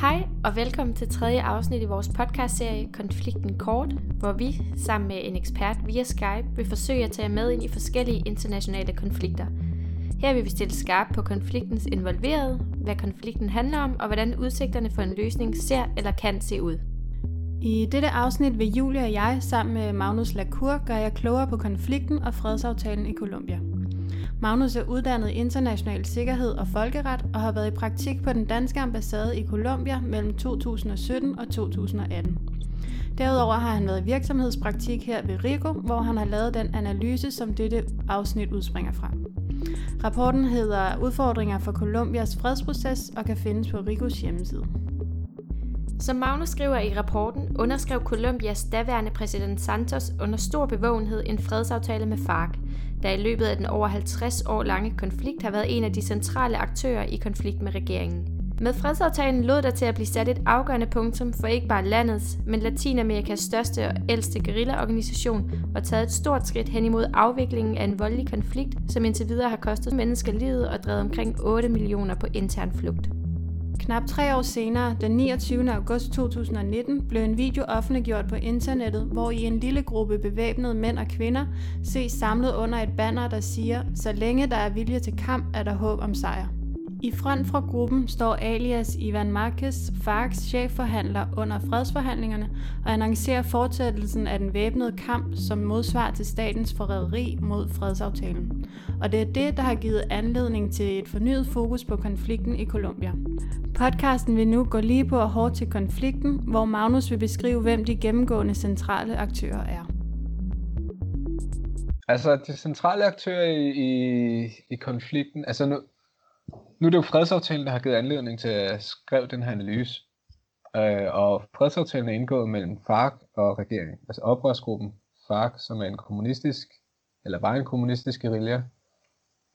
Hej og velkommen til tredje afsnit i vores podcastserie Konflikten Kort, hvor vi sammen med en ekspert via Skype vil forsøge at tage med ind i forskellige internationale konflikter. Her vil vi stille skarp på konfliktens involverede, hvad konflikten handler om og hvordan udsigterne for en løsning ser eller kan se ud. I dette afsnit vil Julia og jeg sammen med Magnus Lacour gøre jer klogere på konflikten og fredsaftalen i Colombia. Magnus er uddannet i international sikkerhed og folkeret og har været i praktik på den danske ambassade i Colombia mellem 2017 og 2018. Derudover har han været i virksomhedspraktik her ved Rigo, hvor han har lavet den analyse, som dette afsnit udspringer fra. Rapporten hedder Udfordringer for Colombias fredsproces og kan findes på Rigos hjemmeside. Som Magnus skriver i rapporten, underskrev Colombias daværende præsident Santos under stor bevågenhed en fredsaftale med FARC, der i løbet af den over 50 år lange konflikt har været en af de centrale aktører i konflikt med regeringen. Med fredsaftalen lod der til at blive sat et afgørende punktum for ikke bare landets, men Latinamerikas største og ældste guerillaorganisation og taget et stort skridt hen imod afviklingen af en voldelig konflikt, som indtil videre har kostet mennesker livet og drevet omkring 8 millioner på intern flugt. Knap tre år senere, den 29. august 2019, blev en video offentliggjort på internettet, hvor i en lille gruppe bevæbnede mænd og kvinder ses samlet under et banner, der siger, så længe der er vilje til kamp, er der håb om sejr. I front fra gruppen står alias Ivan Marquez, FARC's chefforhandler under fredsforhandlingerne, og annoncerer fortsættelsen af den væbnede kamp som modsvar til statens forræderi mod fredsaftalen. Og det er det, der har givet anledning til et fornyet fokus på konflikten i Colombia. Podcasten vil nu gå lige på og hårdt til konflikten, hvor Magnus vil beskrive, hvem de gennemgående centrale aktører er. Altså, de centrale aktører i, i, i konflikten, altså nu, nu er det jo fredsaftalen, der har givet anledning til at skrive den her analyse. Øh, og fredsaftalen er indgået mellem FARC og regeringen. Altså oprørsgruppen FARC, som er en kommunistisk, eller var en kommunistisk guerilla,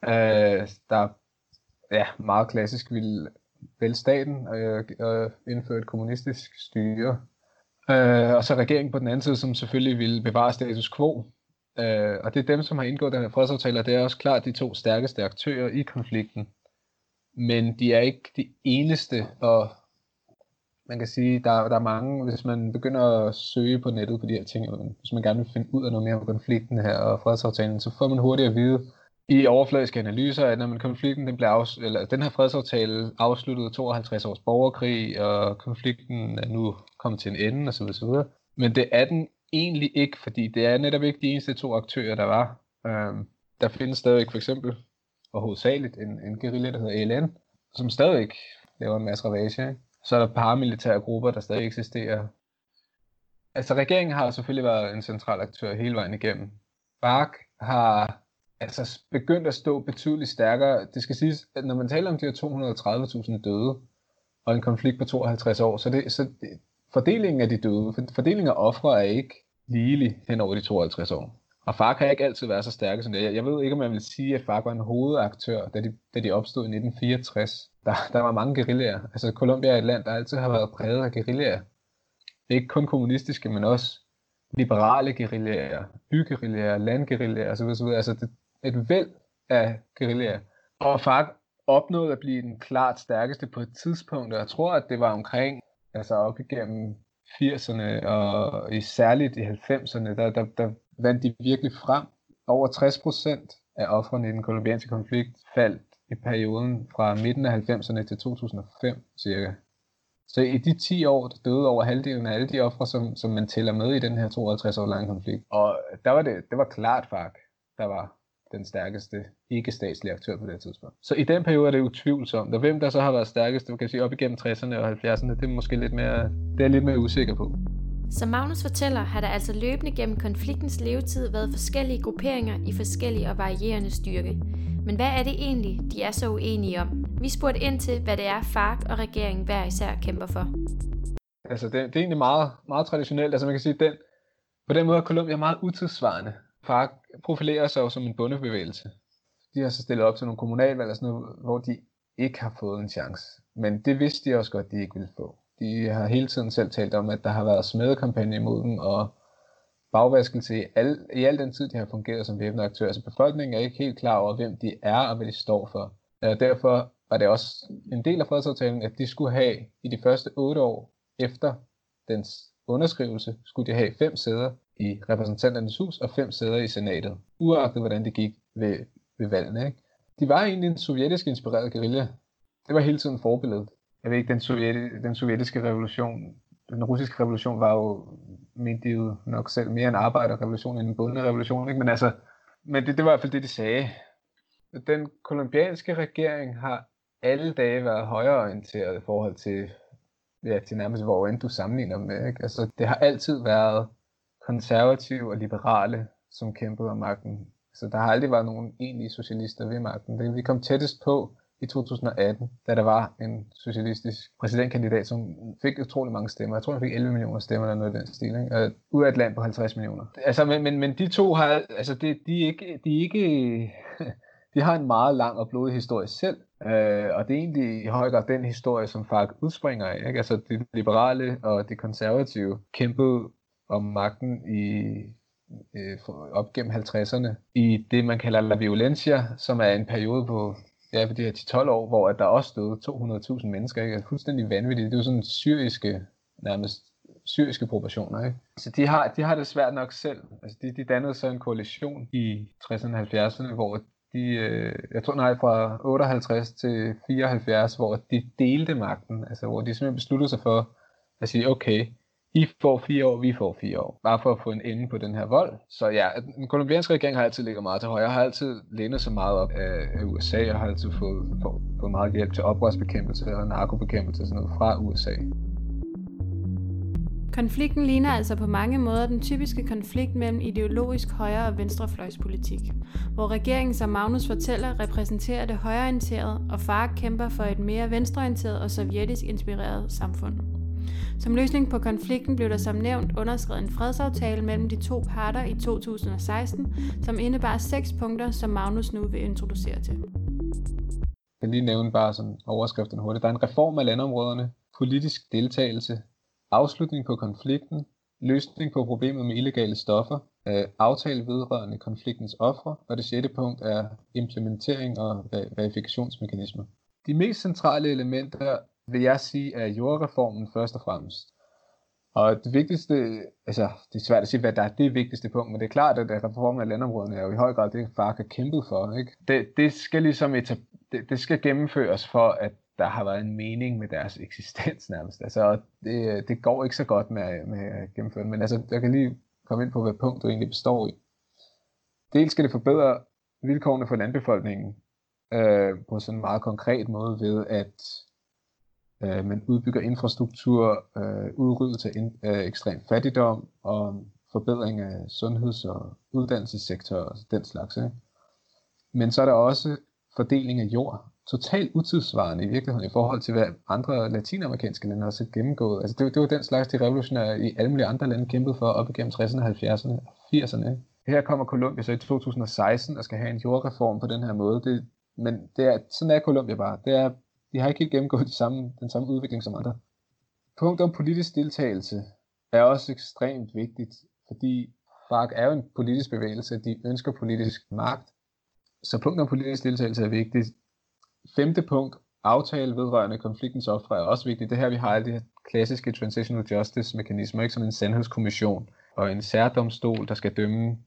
øh, der ja, meget klassisk ville vælge staten og, øh, indføre et kommunistisk styre. Øh, og så regeringen på den anden side, som selvfølgelig ville bevare status quo. Øh, og det er dem, som har indgået den her fredsaftale, og det er også klart de to stærkeste aktører i konflikten men de er ikke de eneste, og man kan sige, der, der er mange, hvis man begynder at søge på nettet på de her ting, hvis man gerne vil finde ud af noget mere om konflikten her og fredsaftalen, så får man hurtigt at vide i overfladiske analyser, at når man konflikten den, blev afs- eller den her fredsaftale afsluttede 52 års borgerkrig, og konflikten er nu kommet til en ende osv. osv. Men det er den egentlig ikke, fordi det er netop ikke de eneste to aktører, der var. Øhm, der findes stadigvæk for eksempel og hovedsageligt en, en guerilla, der hedder ELN, som stadig laver en masse ravage. Ikke? Så er der paramilitære grupper, der stadig eksisterer. Altså regeringen har selvfølgelig været en central aktør hele vejen igennem. FARC har altså begyndt at stå betydeligt stærkere. Det skal siges, at når man taler om de her 230.000 døde, og en konflikt på 52 år, så, det, så det, fordelingen af de døde, fordelingen af ofre er ikke ligelig hen over de 52 år. Og far kan ikke altid være så stærke som det. Jeg, jeg ved ikke, om jeg vil sige, at far var en hovedaktør, da de, da de opstod i 1964. Der, der var mange guerillaer. Altså, Colombia er et land, der altid har været præget af guerillaer. Ikke kun kommunistiske, men også liberale guerillaer, byguerillaer, landguerillaer osv. osv. Altså, det, et væld af guerillaer. Og far opnåede at blive den klart stærkeste på et tidspunkt, og jeg tror, at det var omkring, altså op igennem 80'erne og i særligt i 90'erne, der, der, der vandt de virkelig frem. Over 60% af offrene i den kolumbianske konflikt faldt i perioden fra midten af 90'erne til 2005 cirka. Så i de 10 år, der døde over halvdelen af alle de ofre, som, som man tæller med i den her 52 år lange konflikt. Og der var det, det var klart FARC, der var den stærkeste ikke-statslige aktør på det tidspunkt. Så i den periode er det utvivlsomt. Og hvem der så har været stærkest, du kan sige op igennem 60'erne og 70'erne, det er måske lidt mere, det er lidt mere usikker på. Som Magnus fortæller, har der altså løbende gennem konfliktens levetid været forskellige grupperinger i forskellige og varierende styrke. Men hvad er det egentlig, de er så uenige om? Vi spurgte ind til, hvad det er, FARC og regeringen hver især kæmper for. Altså, det, det er egentlig meget, meget traditionelt. Altså, man kan sige, den, på den måde er Colombia meget utidsvarende. FARC profilerer sig jo som en bundebevægelse. De har så stillet op til nogle kommunalvalg og sådan noget, hvor de ikke har fået en chance. Men det vidste de også godt, de ikke ville få. De har hele tiden selv talt om, at der har været smedekampagne imod dem, og bagvaskelse i al, i al den tid, de har fungeret som væbnede aktører. Så befolkningen er ikke helt klar over, hvem de er og hvad de står for. Og derfor var det også en del af fredsaftalen, at de skulle have i de første otte år efter dens underskrivelse, skulle de have fem sæder i repræsentanternes hus og fem sæder i senatet, uagtet hvordan det gik ved, ved valgene. Ikke? De var egentlig en sovjetisk inspireret guerilla. Det var hele tiden forbilledet. Jeg ved ikke, den, sovjet, den sovjetiske revolution, den russiske revolution var jo, mente de jo nok selv, mere en arbejderrevolution end en bonderevolution. Ikke? Men, altså, men det, det var i hvert fald det, de sagde. Den kolumbianske regering har alle dage været højreorienteret i forhold til, ja, til nærmest hvor end du sammenligner med. Ikke? Altså, det har altid været konservative og liberale, som kæmpede om magten. Så der har aldrig været nogen egentlige socialister ved magten. Det, vi kom tættest på i 2018, da der var en socialistisk præsidentkandidat, som fik utrolig mange stemmer. Jeg tror, han fik 11 millioner stemmer eller noget i den stil. Ikke? Uh, ud af et land på 50 millioner. Altså, men, men, men de to har, altså, det, de, er ikke, de er ikke, de har en meget lang og blodig historie selv. øh, og det er egentlig i høj grad den historie, som FARC udspringer af. Ikke? Altså, de liberale og de konservative kæmpede om magten i øh, op gennem 50'erne i det, man kalder La Violencia, som er en periode på ja, på de her 10-12 år, hvor at der også stod 200.000 mennesker. Ikke? Det er fuldstændig vanvittigt. Det er jo sådan syriske, nærmest syriske proportioner. Ikke? Så de har, de har det svært nok selv. Altså, de, de dannede så en koalition i 60'erne og 70'erne, hvor de, øh, jeg tror nej, fra 58 til 74, hvor de delte magten. Altså, hvor de simpelthen besluttede sig for at sige, okay, i får fire år, vi får fire år. Bare for at få en ende på den her vold. Så ja, den kolumbianske regering har altid ligget meget til højre. Jeg har altid lænet så meget op af, USA. Jeg har altid fået, fået, fået meget hjælp til oprørsbekæmpelse og narkobekæmpelse og sådan noget fra USA. Konflikten ligner altså på mange måder den typiske konflikt mellem ideologisk højre- og venstrefløjspolitik, hvor regeringen, som Magnus fortæller, repræsenterer det højreorienterede, og far kæmper for et mere venstreorienteret og sovjetisk inspireret samfund. Som løsning på konflikten blev der som nævnt underskrevet en fredsaftale mellem de to parter i 2016, som indebar seks punkter, som Magnus nu vil introducere til. Jeg kan lige nævne bare sådan overskriften hurtigt. Der er en reform af landområderne, politisk deltagelse, afslutning på konflikten, løsning på problemet med illegale stoffer, øh, aftale vedrørende konfliktens ofre, og det sjette punkt er implementering og verifikationsmekanismer. De mest centrale elementer vil jeg sige, er jordreformen først og fremmest. Og det vigtigste, altså det er svært at sige, hvad der er det vigtigste punkt, men det er klart, at reformen af landområderne er jo i høj grad det, FARC har kæmpet for. Ikke? Det, det skal ligesom det, det skal gennemføres for, at der har været en mening med deres eksistens nærmest. Altså, det, det går ikke så godt med, med at gennemføre det, men altså, jeg kan lige komme ind på, hvad punkt du egentlig består i. Dels skal det forbedre vilkårene for landbefolkningen øh, på sådan en meget konkret måde ved, at Øh, man udbygger infrastruktur, øh, udryddelse af in, øh, ekstrem fattigdom og forbedring af sundheds- og uddannelsessektor og den slags. Ikke? Men så er der også fordeling af jord. Totalt utidsvarende i virkeligheden i forhold til, hvad andre latinamerikanske lande har set gennemgået. Altså det, det var den slags, de revolutionære i alle mulige andre lande kæmpede for op igennem 60'erne, 70'erne og 80'erne. Her kommer Colombia så i 2016 og skal have en jordreform på den her måde. Det, men det er, sådan er Colombia bare. Det er de har ikke helt gennemgået de samme, den samme udvikling som andre. Punkt om politisk deltagelse er også ekstremt vigtigt, fordi FARC er jo en politisk bevægelse, de ønsker politisk magt. Så punkt om politisk deltagelse er vigtigt. Femte punkt, aftale vedrørende konfliktens ofre er også vigtigt. Det her, vi har alle de her klassiske transitional justice mekanismer, ikke som en sandhedskommission og en særdomstol, der skal dømme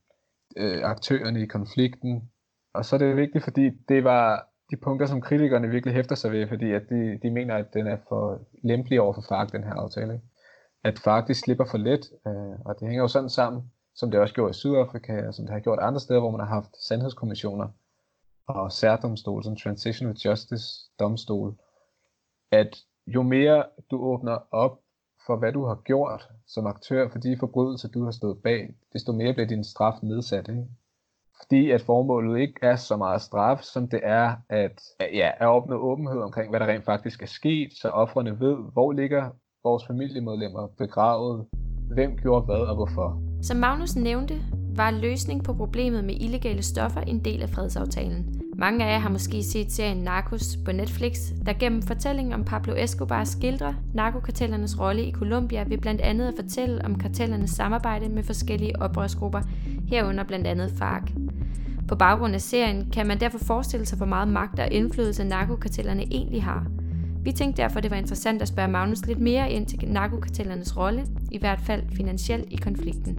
øh, aktørerne i konflikten. Og så er det vigtigt, fordi det var de punkter, som kritikerne virkelig hæfter sig ved, fordi at de, de mener, at den er for lempelig over for FARC, den her aftale. Ikke? At FARC de slipper for let, øh, og det hænger jo sådan sammen, som det også gjorde i Sydafrika, og som det har gjort andre steder, hvor man har haft sandhedskommissioner og særdomstol, sådan Transitional Justice domstol, at jo mere du åbner op for, hvad du har gjort som aktør for de forbrydelser, du har stået bag, desto mere bliver din straf nedsat. Ikke? Fordi at formålet ikke er så meget straf, som det er at, ja, at opnå åbenhed omkring, hvad der rent faktisk er sket, så offrene ved, hvor ligger vores familiemedlemmer begravet, hvem gjorde hvad og hvorfor. Som Magnus nævnte, var løsning på problemet med illegale stoffer en del af fredsaftalen. Mange af jer har måske set serien Narcos på Netflix, der gennem fortællingen om Pablo Escobar skildrer narkokartellernes rolle i Colombia ved blandt andet at fortælle om kartellernes samarbejde med forskellige oprørsgrupper, herunder blandt andet FARC. På baggrund af serien kan man derfor forestille sig, hvor meget magt og indflydelse narkokartellerne egentlig har. Vi tænkte derfor, det var interessant at spørge Magnus lidt mere ind til narkokartellernes rolle, i hvert fald finansielt i konflikten.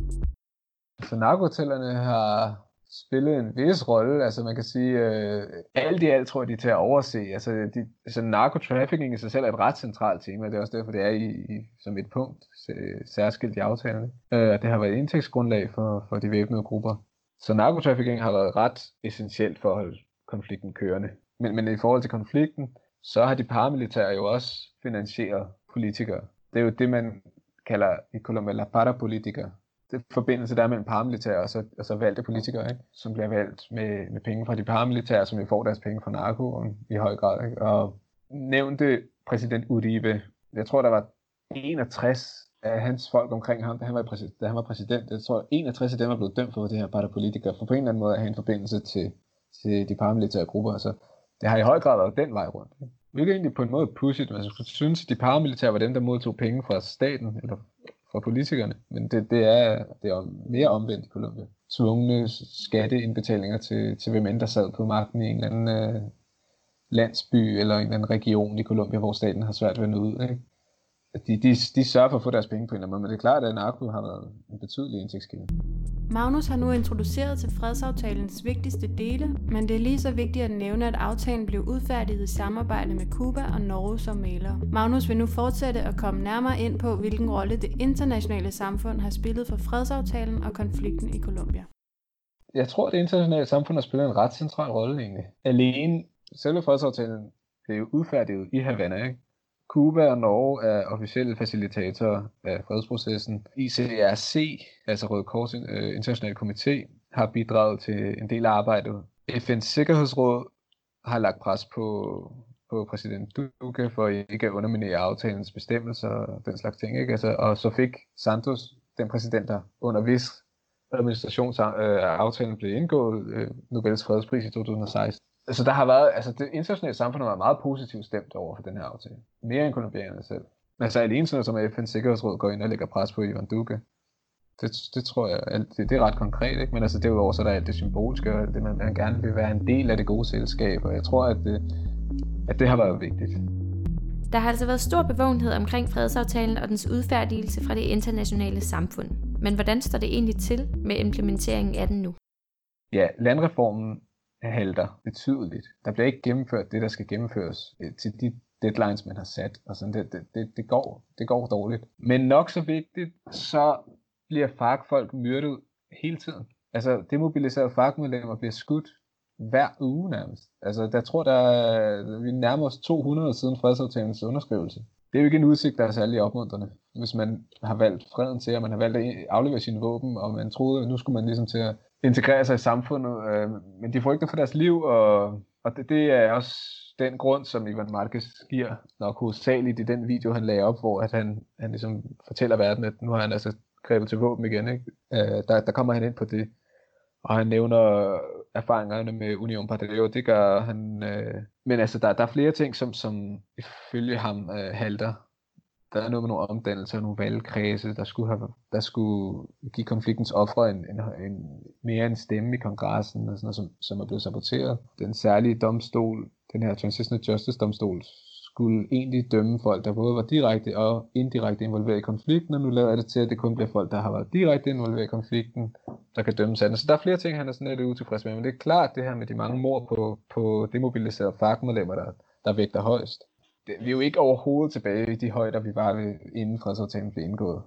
Så narkokartellerne har spillet en vis rolle. Altså man kan sige, øh, alt i alt tror jeg, de er til at overse. Altså, de, altså narkotrafficking i sig selv er et ret centralt tema. Det er også derfor, det er i, i som et punkt særskilt i aftalerne. Øh, det har været indtægtsgrundlag for, for de væbnede grupper. Så narkotrafficking har været ret essentielt for at holde konflikten kørende. Men, men i forhold til konflikten, så har de paramilitære jo også finansieret politikere. Det er jo det, man kalder i Colombia la parapolitiker, det forbindelse der er mellem paramilitære og så, og så valgte politikere, ikke? som bliver valgt med, med penge fra de paramilitære, som jo får deres penge fra narko i høj grad. Ikke? Og nævnte præsident Uribe, jeg tror der var 61 af hans folk omkring ham, da han var, præsident, da han var præsident. Jeg tror 61 af dem er blevet dømt for det her parapolitikere, for på en eller anden måde at have en forbindelse til, til de paramilitære grupper. Altså, det har i høj grad været den vej rundt. Ikke? Hvilket egentlig på en måde pudsigt, man skulle synes, at de paramilitære var dem, der modtog penge fra staten, eller for politikerne, men det, det, er, det er mere omvendt i Colombia. Tvungne skatteindbetalinger til, til hvem end der sad på magten i en eller anden øh, landsby eller en eller anden region i Colombia, hvor staten har svært ved at nå ud. Ikke? de, de, de sørger for at få deres penge på en eller anden måde, men det er klart, at narko har været en betydelig indtægtskilde. Magnus har nu introduceret til fredsaftalens vigtigste dele, men det er lige så vigtigt at nævne, at aftalen blev udfærdiget i samarbejde med Cuba og Norge som maler. Magnus vil nu fortsætte og komme nærmere ind på, hvilken rolle det internationale samfund har spillet for fredsaftalen og konflikten i Colombia. Jeg tror, at det internationale samfund har spillet en ret central rolle egentlig. Alene selve fredsaftalen blev udfærdiget i Havana, ikke? Cuba og Norge er officielle facilitatorer af fredsprocessen. ICRC, altså Røde Kors øh, Internationale Komité, har bidraget til en del af arbejdet. FN's Sikkerhedsråd har lagt pres på, på præsident Duque for ikke at underminere aftalens bestemmelser og den slags ting. Ikke? Altså, og så fik Santos, den præsident, der under vis administrationsaftalen øh, blev indgået, øh, Nobels fredspris i 2016 altså der har været, altså det internationale samfund har været meget positivt stemt over for den her aftale. Mere end kolumbianerne selv. Men altså alene sådan som FN's Sikkerhedsråd går ind og lægger pres på Ivan Duque. Det, det tror jeg, det, det er ret konkret, ikke? Men altså derudover så er der alt det symbolske, og det man, man gerne vil være en del af det gode selskab, og jeg tror, at det, at det har været vigtigt. Der har altså været stor bevågenhed omkring fredsaftalen og dens udfærdigelse fra det internationale samfund. Men hvordan står det egentlig til med implementeringen af den nu? Ja, landreformen halter betydeligt. Der bliver ikke gennemført det, der skal gennemføres øh, til de deadlines, man har sat. Og sådan, det, det, det, det, går, det går dårligt. Men nok så vigtigt, så bliver fagfolk myrdet hele tiden. Altså, demobiliserede fagmedlemmer bliver skudt hver uge nærmest. Altså, der tror, der vi nærmer os 200 siden fredsaftalens underskrivelse. Det er jo ikke en udsigt, der er særlig opmuntrende. Hvis man har valgt freden til, og man har valgt at aflevere sine våben, og man troede, at nu skulle man ligesom til at integrere sig i samfundet, øh, men de frygter for deres liv, og, og det, det er også den grund, som Ivan Marquez giver nok hovedsageligt i den video, han lagde op, hvor at han, han ligesom fortæller verden, at nu har han altså grebet til våben igen. Ikke? Øh, der, der kommer han ind på det, og han nævner erfaringerne med Union Patriot, det gør han. Øh, men altså, der, der er flere ting, som, som ifølge ham øh, halter der er noget med nogle omdannelser, nogle valgkredse, der skulle, have, der skulle give konfliktens ofre en, en, en, mere en stemme i kongressen, og sådan noget, som, som er blevet saboteret. Den særlige domstol, den her Transitional Justice domstol, skulle egentlig dømme folk, der både var direkte og indirekte involveret i konflikten, og nu lader det til, at det kun bliver folk, der har været direkte involveret i konflikten, der kan dømmes af Så der er flere ting, han er sådan lidt utilfreds med, men det er klart det her med de mange mord på, på demobiliserede fagmedlemmer, der, der vægter højst det, vi er jo ikke overhovedet tilbage i de højder, vi var ved, inden fredsaftalen blev indgået.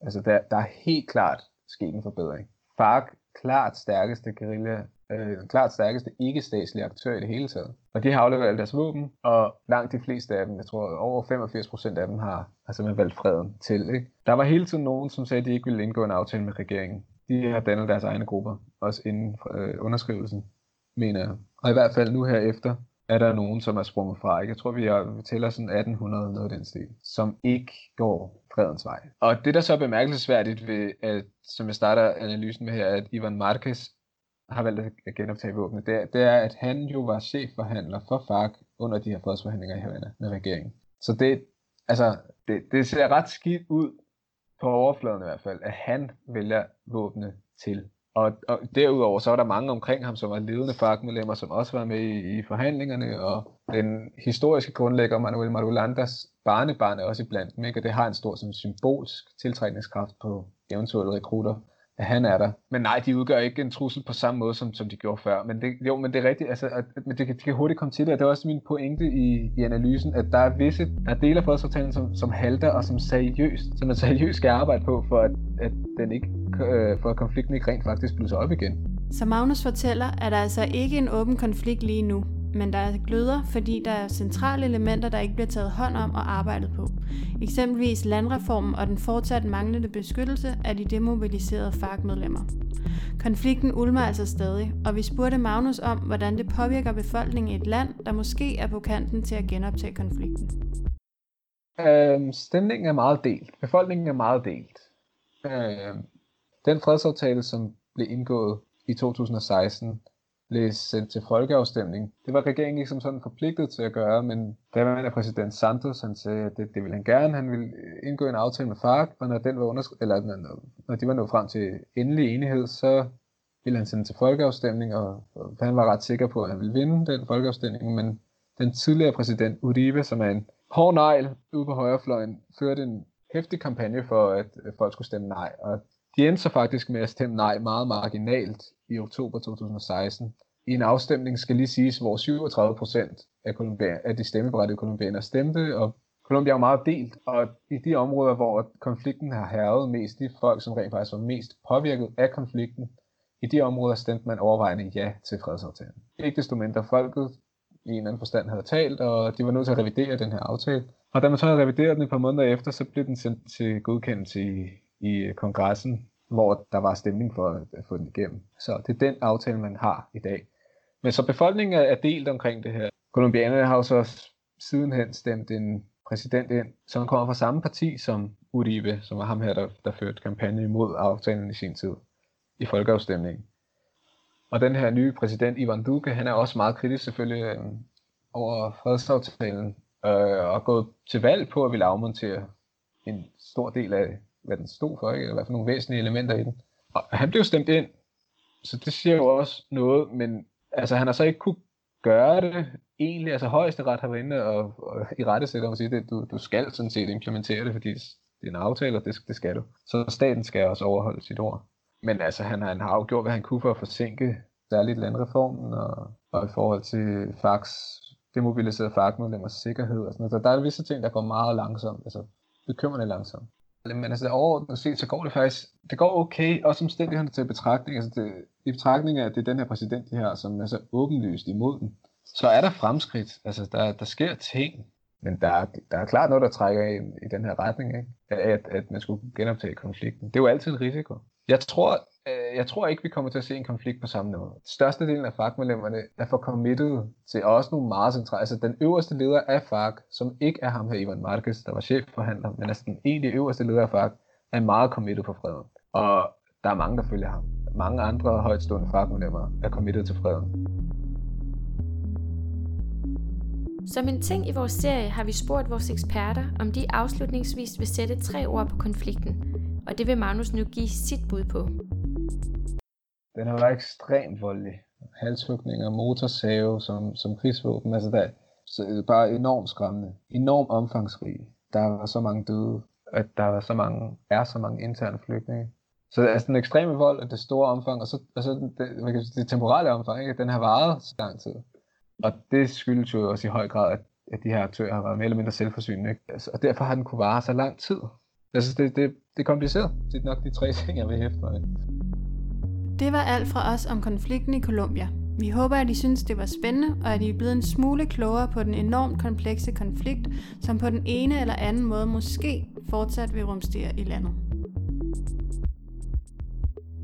Altså, der, der er helt klart sket en forbedring. FARC, klart stærkeste guerilla, øh, klart stærkeste ikke-statslige aktør i det hele taget. Og de har afleveret alle deres våben, og langt de fleste af dem, jeg tror over 85 procent af dem, har, har simpelthen valgt freden til. Ikke? Der var hele tiden nogen, som sagde, at de ikke ville indgå en aftale med regeringen. De har dannet deres egne grupper, også inden øh, underskrivelsen, mener jeg. Og i hvert fald nu her efter, er der nogen, som er sprunget fra. Ikke? Jeg tror, vi, er, vi tæller sådan 1800 noget den stil, som ikke går fredens vej. Og det, der så er bemærkelsesværdigt ved, at, som jeg starter analysen med her, at Ivan Marquez har valgt at genoptage våbnet, det er, det er, at han jo var chefforhandler for FARC under de her fredsforhandlinger i Havana med regeringen. Så det, altså, det, det ser ret skidt ud på overfladen i hvert fald, at han vælger våbne til og, og derudover så var der mange omkring ham, som var ledende fagmedlemmer, som også var med i, i forhandlingerne, og den historiske grundlægger Manuel Marulandas barnebarn er også blandt dem, ikke? og det har en stor sådan, symbolsk tiltrækningskraft på eventuelle rekrutter at han er der. Men nej, de udgør ikke en trussel på samme måde, som, som de gjorde før. Men det, jo, men det er rigtigt, altså, at, men det, det kan hurtigt komme til det, og det er også min pointe i, i analysen, at der er visse, der er dele af fredsaftalen, som, som halter, og som seriøst, som man seriøst skal arbejde på, for at, at, den ikke, øh, for at konflikten ikke rent faktisk blusser op igen. Så Magnus fortæller, at der altså ikke en åben konflikt lige nu, men der er gløder, fordi der er centrale elementer, der ikke bliver taget hånd om og arbejdet på. Eksempelvis landreformen og den fortsat manglende beskyttelse af de demobiliserede fagmedlemmer. Konflikten ulmer altså stadig, og vi spurgte Magnus om, hvordan det påvirker befolkningen i et land, der måske er på kanten til at genoptage konflikten. Øhm, stemningen er meget delt. Befolkningen er meget delt. Øhm, den fredsaftale, som blev indgået i 2016, blev sendt til folkeafstemning. Det var regeringen ikke som sådan forpligtet til at gøre, men daværende er præsident Santos, han sagde, at det, det ville han gerne. Han ville indgå en aftale med FARC, og når, den var undersk- eller når, når de var nået frem til endelig enighed, så ville han sende til folkeafstemning, og, og han var ret sikker på, at han ville vinde den folkeafstemning, men den tidligere præsident Uribe, som er en hård negl ude på højrefløjen, førte en hæftig kampagne for, at folk skulle stemme nej, og de endte så faktisk med at stemme nej meget marginalt i oktober 2016. I en afstemning skal lige siges, hvor 37 procent af, af de stemmeberettigede kolumbianere stemte, og Colombia er jo meget delt, og i de områder, hvor konflikten har herret mest, de folk, som rent faktisk var mest påvirket af konflikten, i de områder stemte man overvejende ja til fredsaftalen. Ikke desto mindre folket i en eller anden forstand havde talt, og de var nødt til at revidere den her aftale. Og da man så havde revideret den et par måneder efter, så blev den sendt til godkendelse i, i kongressen, hvor der var stemning for at få den igennem. Så det er den aftale, man har i dag. Men så befolkningen er delt omkring det her. Kolumbianerne har jo så sidenhen stemt en præsident ind, som kommer fra samme parti som Uribe, som var ham her, der, der førte kampagne imod aftalen i sin tid i folkeafstemningen. Og den her nye præsident, Ivan Duque, han er også meget kritisk selvfølgelig øh, over fredsaftalen, øh, og gået til valg på at ville afmontere en stor del af hvad den stod for, ikke? eller hvad for nogle væsentlige elementer i den. Og han blev stemt ind, så det siger jo også noget, men altså, han har så ikke kunne gøre det egentlig, altså højesteret har været inde og, og i rette sætter og sige, at du, du skal sådan set implementere det, fordi det er en aftale, og det, det skal du. Så staten skal også overholde sit ord. Men altså, han, han har jo gjort, hvad han kunne for at forsinke særligt landreformen, og, og i forhold til fax, demobiliserede fagmedlemmers sikkerhed og sådan noget. Så der er visse ting, der går meget langsomt, altså bekymrende langsomt. Men altså overordnet set, så går det faktisk, det går okay, også omstændighederne til betragtning, altså det, i betragtning af, at det er den her præsident, de her, som er så åbenlyst imod den, så er der fremskridt, altså der, der sker ting, men der er, der er klart noget, der trækker ind i den her retning, ikke? At, at man skulle genoptage konflikten. Det er jo altid en risiko. Jeg tror, at jeg tror ikke, vi kommer til at se en konflikt på samme måde. Størstedelen af FARC-medlemmerne er for committed til også nogle meget centrale. Altså den øverste leder af FARC, som ikke er ham her, Ivan Marquez, der var chefforhandler, men altså den egentlig øverste leder af FARC, er meget committed på freden. Og der er mange, der følger ham. Mange andre højtstående FARC-medlemmer er committed til freden. Som en ting i vores serie har vi spurgt vores eksperter, om de afslutningsvis vil sætte tre ord på konflikten, og det vil Magnus nu give sit bud på. Den har været ekstremt voldelig. Halshugninger, motorsave som, som krigsvåben, altså der, så det er bare enormt skræmmende. Enormt omfangsrig. Der var så mange døde, at der var så mange, er så mange interne flygtninge. Så altså den ekstreme vold og det store omfang, og så altså det, man kan sige, det temporale omfang, ikke? den har varet så lang tid. Og det skyldes jo også i høj grad, at, at de her aktører har været mere eller mindre selvforsynende. Ikke? Altså, og derfor har den kunne vare så lang tid. Altså, det, det, det er kompliceret. Det er nok de tre ting, jeg vil hæfte mig det var alt fra os om konflikten i Colombia. Vi håber, at I synes, det var spændende, og at I er blevet en smule klogere på den enormt komplekse konflikt, som på den ene eller anden måde måske fortsat vil rumstere i landet.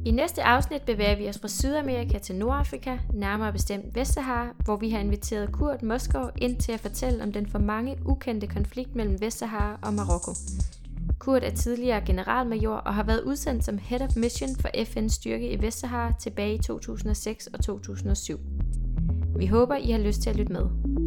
I næste afsnit bevæger vi os fra Sydamerika til Nordafrika, nærmere bestemt Vestsahara, hvor vi har inviteret Kurt Moskov ind til at fortælle om den for mange ukendte konflikt mellem Vestsahara og Marokko. Kurt er tidligere generalmajor og har været udsendt som Head of Mission for FN's styrke i Vestsahara tilbage i 2006 og 2007. Vi håber, I har lyst til at lytte med.